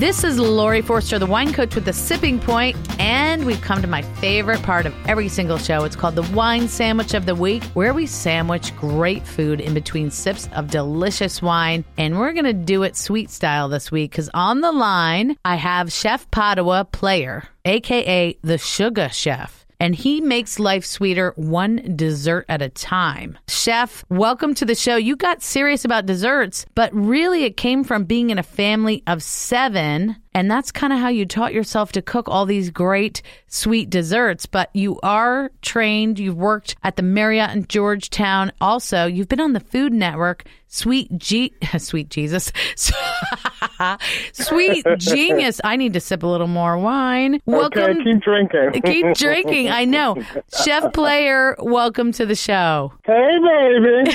This is Laurie Forster, the wine coach with the sipping point, and we've come to my favorite part of every single show. It's called the wine sandwich of the week, where we sandwich great food in between sips of delicious wine. And we're going to do it sweet style this week because on the line, I have Chef Padua Player, aka the Suga Chef and he makes life sweeter one dessert at a time. Chef, welcome to the show. You got serious about desserts, but really it came from being in a family of seven. And that's kind of how you taught yourself to cook all these great sweet desserts. But you are trained. You've worked at the Marriott in Georgetown. Also, you've been on the Food Network. Sweet G, sweet Jesus, sweet genius. I need to sip a little more wine. Welcome. Okay, keep drinking. keep drinking. I know. Chef Player, welcome to the show. Hey, baby.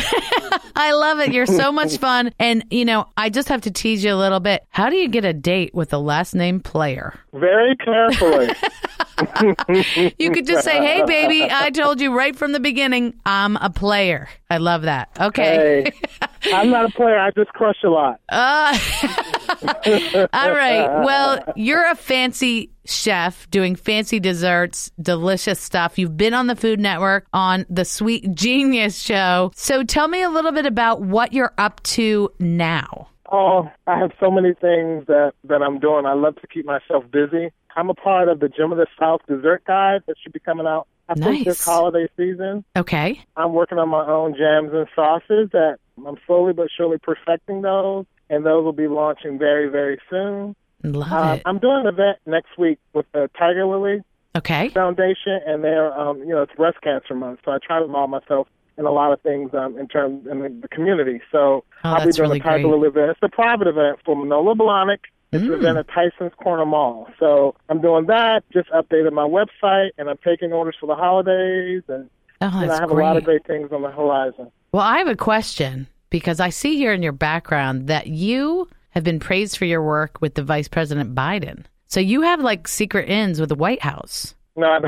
I love it. You're so much fun. And, you know, I just have to tease you a little bit. How do you get a date with a last name player? Very carefully. you could just say, "Hey, baby, I told you right from the beginning, I'm a player." I love that. Okay. Hey, I'm not a player. I just crush a lot. Uh, all right. Well, you're a fancy chef doing fancy desserts, delicious stuff. You've been on the Food Network on the Sweet Genius show. So tell me a little bit about what you're up to now. Oh, I have so many things that that I'm doing. I love to keep myself busy. I'm a part of the Gem of the South dessert guide that should be coming out I nice. think this holiday season. Okay. I'm working on my own jams and sauces that I'm slowly but surely perfecting those, and those will be launching very, very soon. Love uh, it. I'm doing an event next week with the Tiger Lily okay. Foundation, and they're, um, you know, it's breast cancer month, so I try to involve myself in a lot of things um, in terms in the community. So oh, I'll be doing really Tiger Lily event. It's a private event for Manolo Blahnik it's mm. event at Tyson's Corner Mall. So I'm doing that, just updated my website, and I'm taking orders for the holidays. And oh, know, I have great. a lot of great things on the horizon. Well, I have a question because I see here in your background that you have been praised for your work with the Vice President Biden. So you have like secret ins with the White House. No,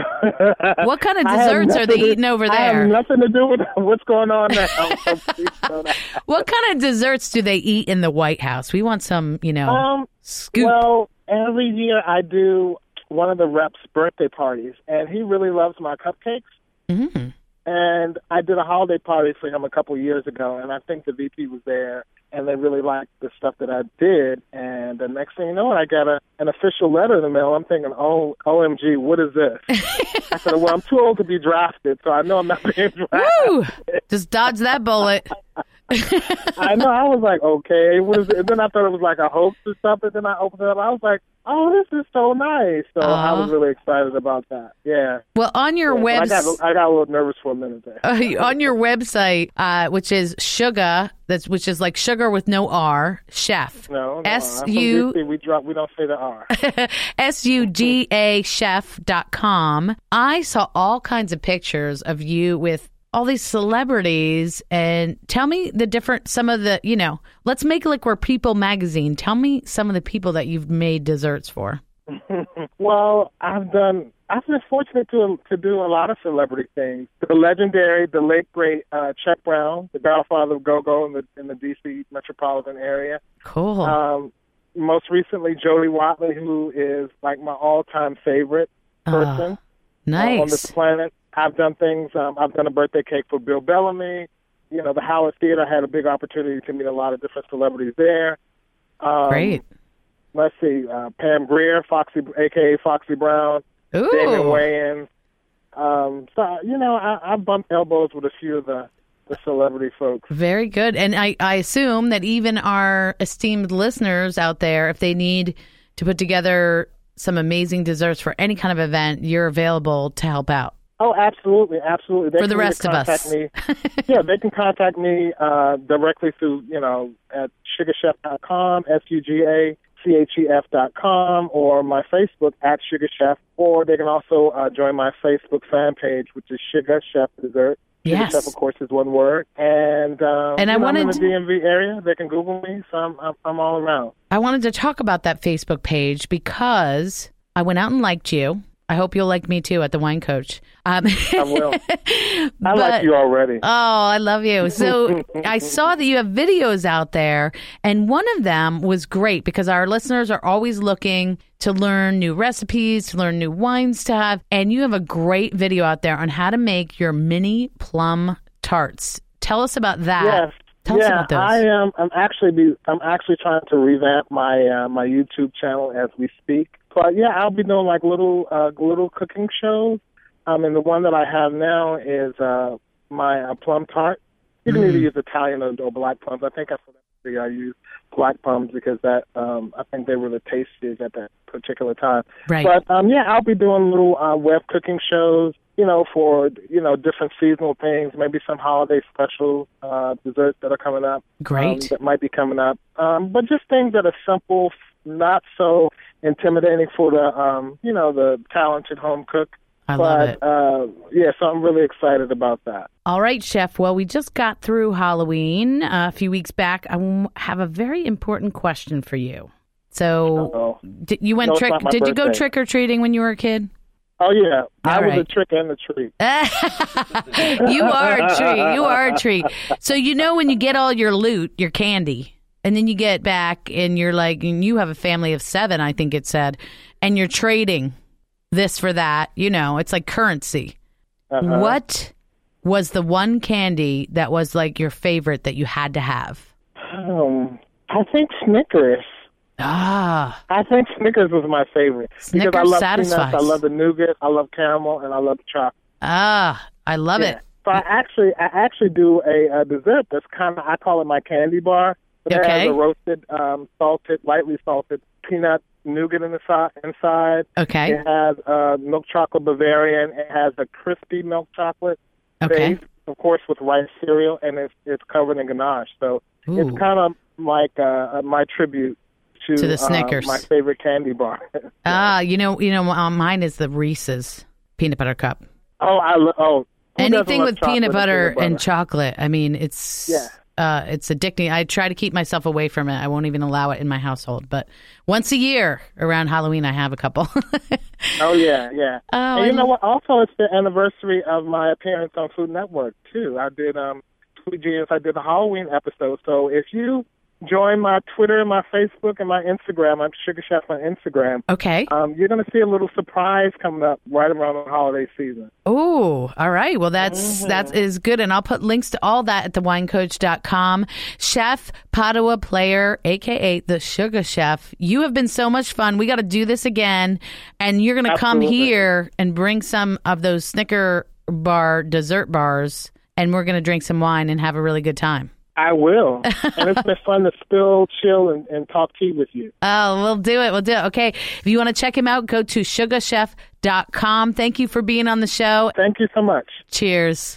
what kind of desserts are they eating over there? I have nothing to do with what's going on now. what kind of desserts do they eat in the White House? We want some, you know, um, scoop. Well, every year I do one of the reps' birthday parties, and he really loves my cupcakes. Mm-hmm. And I did a holiday party for him a couple years ago, and I think the VP was there, and they really liked the stuff that I did. And the next thing you know, I got a an official letter in the mail. I'm thinking, oh, OMG, what is this? I said, well, I'm too old to be drafted, so I know I'm not being drafted. Woo! Just dodge that bullet. I know. I was like, okay, what is it? And then I thought it was like a hoax or something. Then I opened it up. I was like, oh, this is so nice. So uh, I was really excited about that. Yeah. Well, on your yeah, website, I got, I got a little nervous for a minute there. Uh, on your website, uh, which is sugar, that's which is like sugar with no R, chef. No, no S U. We drop. We don't say the R. S U G A chef dot com. I saw all kinds of pictures of you with all these celebrities and tell me the different some of the you know let's make like we're people magazine. Tell me some of the people that you've made desserts for. Well i've done i've been fortunate to to do a lot of celebrity things. The legendary the late great uh chuck brown the godfather of go-go in the in the dc metropolitan area. Cool. Um most recently jody watley who is like my all-time favorite ah, person uh, nice. Uh, on this planet I've done things. Um, I've done a birthday cake for Bill Bellamy. You know, the Howard Theater had a big opportunity to meet a lot of different celebrities there. Um, Great. Let's see, uh, Pam Grier, Foxy, aka Foxy Brown, Ooh. Damon Wayans. Um, so you know, I, I bumped elbows with a few of the the celebrity folks. Very good, and I I assume that even our esteemed listeners out there, if they need to put together some amazing desserts for any kind of event, you're available to help out. Oh, absolutely, absolutely. They For the rest of us. Me. yeah, they can contact me uh, directly through, you know, at sugachef.com, S-U-G-A, C-H-E-F dot com, or my Facebook at sugachef, or they can also uh, join my Facebook fan page, which is Suga Chef Dessert. Yes. Chef, of course, is one word. And um, and I wanted in the. DMV area. They can Google me, so I'm, I'm, I'm all around. I wanted to talk about that Facebook page because I went out and liked you I hope you'll like me too at the Wine Coach. Um, I will. I but, like you already. Oh, I love you. So I saw that you have videos out there, and one of them was great because our listeners are always looking to learn new recipes, to learn new wines to have, and you have a great video out there on how to make your mini plum tarts. Tell us about that. Yes. Tell yeah, I am. I'm actually be. I'm actually trying to revamp my uh, my YouTube channel as we speak. But yeah, I'll be doing like little uh, little cooking shows. Um, and the one that I have now is uh, my uh, plum tart. You can mm. either use Italian or, or black plums. I think I I use black plums because that um, I think they were the tastiest at that particular time. Right. But um, yeah, I'll be doing little uh, web cooking shows you know, for you know different seasonal things, maybe some holiday special uh, desserts that are coming up. Great. Um, that might be coming up, um, but just things that are simple, not so intimidating for the um, you know the talented home cook. I but, love it. Uh, yeah, so I'm really excited about that. All right, Chef. Well, we just got through Halloween uh, a few weeks back. I have a very important question for you. So, did, you went no, trick? Did birthday. you go trick or treating when you were a kid? Oh yeah, All I right. was a trick and a treat. you are a treat. You are a treat. So you know when you get all your loot, your candy, and then you get back and you're like, and you have a family of seven, I think it said, and you're trading this for that. You know, it's like currency. Uh-huh. What was the one candy that was like your favorite that you had to have? Um, I think Snickers. Ah. I think Snickers was my favorite. Snickers because I love satisfies. peanuts, I love the nougat, I love caramel, and I love the chocolate. Ah, I love yeah. it. So I actually, I actually do a, a dessert that's kind of, I call it my candy bar. It okay. has a roasted, um, salted, lightly salted peanut nougat in the si- inside. Okay. It has uh, milk chocolate Bavarian. It has a crispy milk chocolate Okay. base, of course, with rice cereal, and it's it's covered in ganache. So Ooh. it's kind of like uh, my tribute to, To the uh, Snickers. my favorite candy bar. Ah, you know, you know, uh, mine is the Reese's peanut butter cup. oh, I lo- oh. Anything with peanut butter, peanut and chocolate. I mean, it's Yeah. Uh, it's addicting. I try to keep myself away from it. I won't even allow it in my household. But once a year around Halloween, I have a couple. Oh yeah, yeah. Oh, and you know what? Also, it's the anniversary of my appearance on Food Network too. I did um, Sweet Genius. I did the Halloween episode. So if you join my Twitter, and my Facebook, and my Instagram, I'm Suga Chef on Instagram. okay. Um, you're going to see a little surprise coming up right around the holiday season. Oh, all right. Well, that's Mm-hmm. that is good, and I'll put links to all that at thewinecoach.com. Chef Padua Player, aka the Suga Chef, you have been so much fun. We got to do this again, and you're going to come here and bring some of those Snicker bar dessert bars, and we're going to drink some wine and have a really good time. I will, and it's been fun to spill, chill, and, and talk tea with you. Oh, we'll do it. We'll do it. Okay. If you want to check him out, go to sugachef.com. Thank you for being on the show. Thank you so much. Cheers.